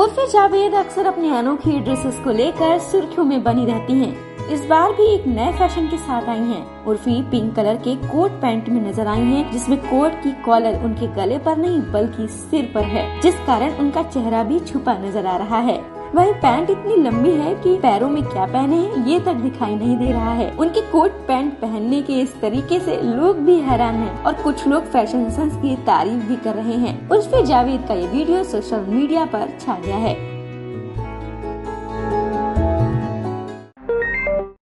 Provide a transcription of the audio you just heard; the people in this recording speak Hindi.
उर्फी जावेद अक्सर अपने अनोखी ड्रेसेस को लेकर सुर्खियों में बनी रहती हैं। इस बार भी एक नए फ़ैशन के साथ आई हैं। उर्फी पिंक कलर के कोट पैंट में नज़र आई हैं, जिसमें कोट की कॉलर उनके गले पर नहीं बल्कि सिर पर है जिस कारण उनका चेहरा भी छुपा नज़र आ रहा है वही पैंट इतनी लंबी है कि पैरों में क्या पहने हैं, ये तक दिखाई नहीं दे रहा है। उनके कोट पैंट पहनने के इस तरीके से लोग भी हैरान हैं और कुछ लोग फ़ैशन सेंस की तारीफ़ भी कर रहे हैं। उस पर जावेद का ये वीडियो सोशल मीडिया पर छा गया है।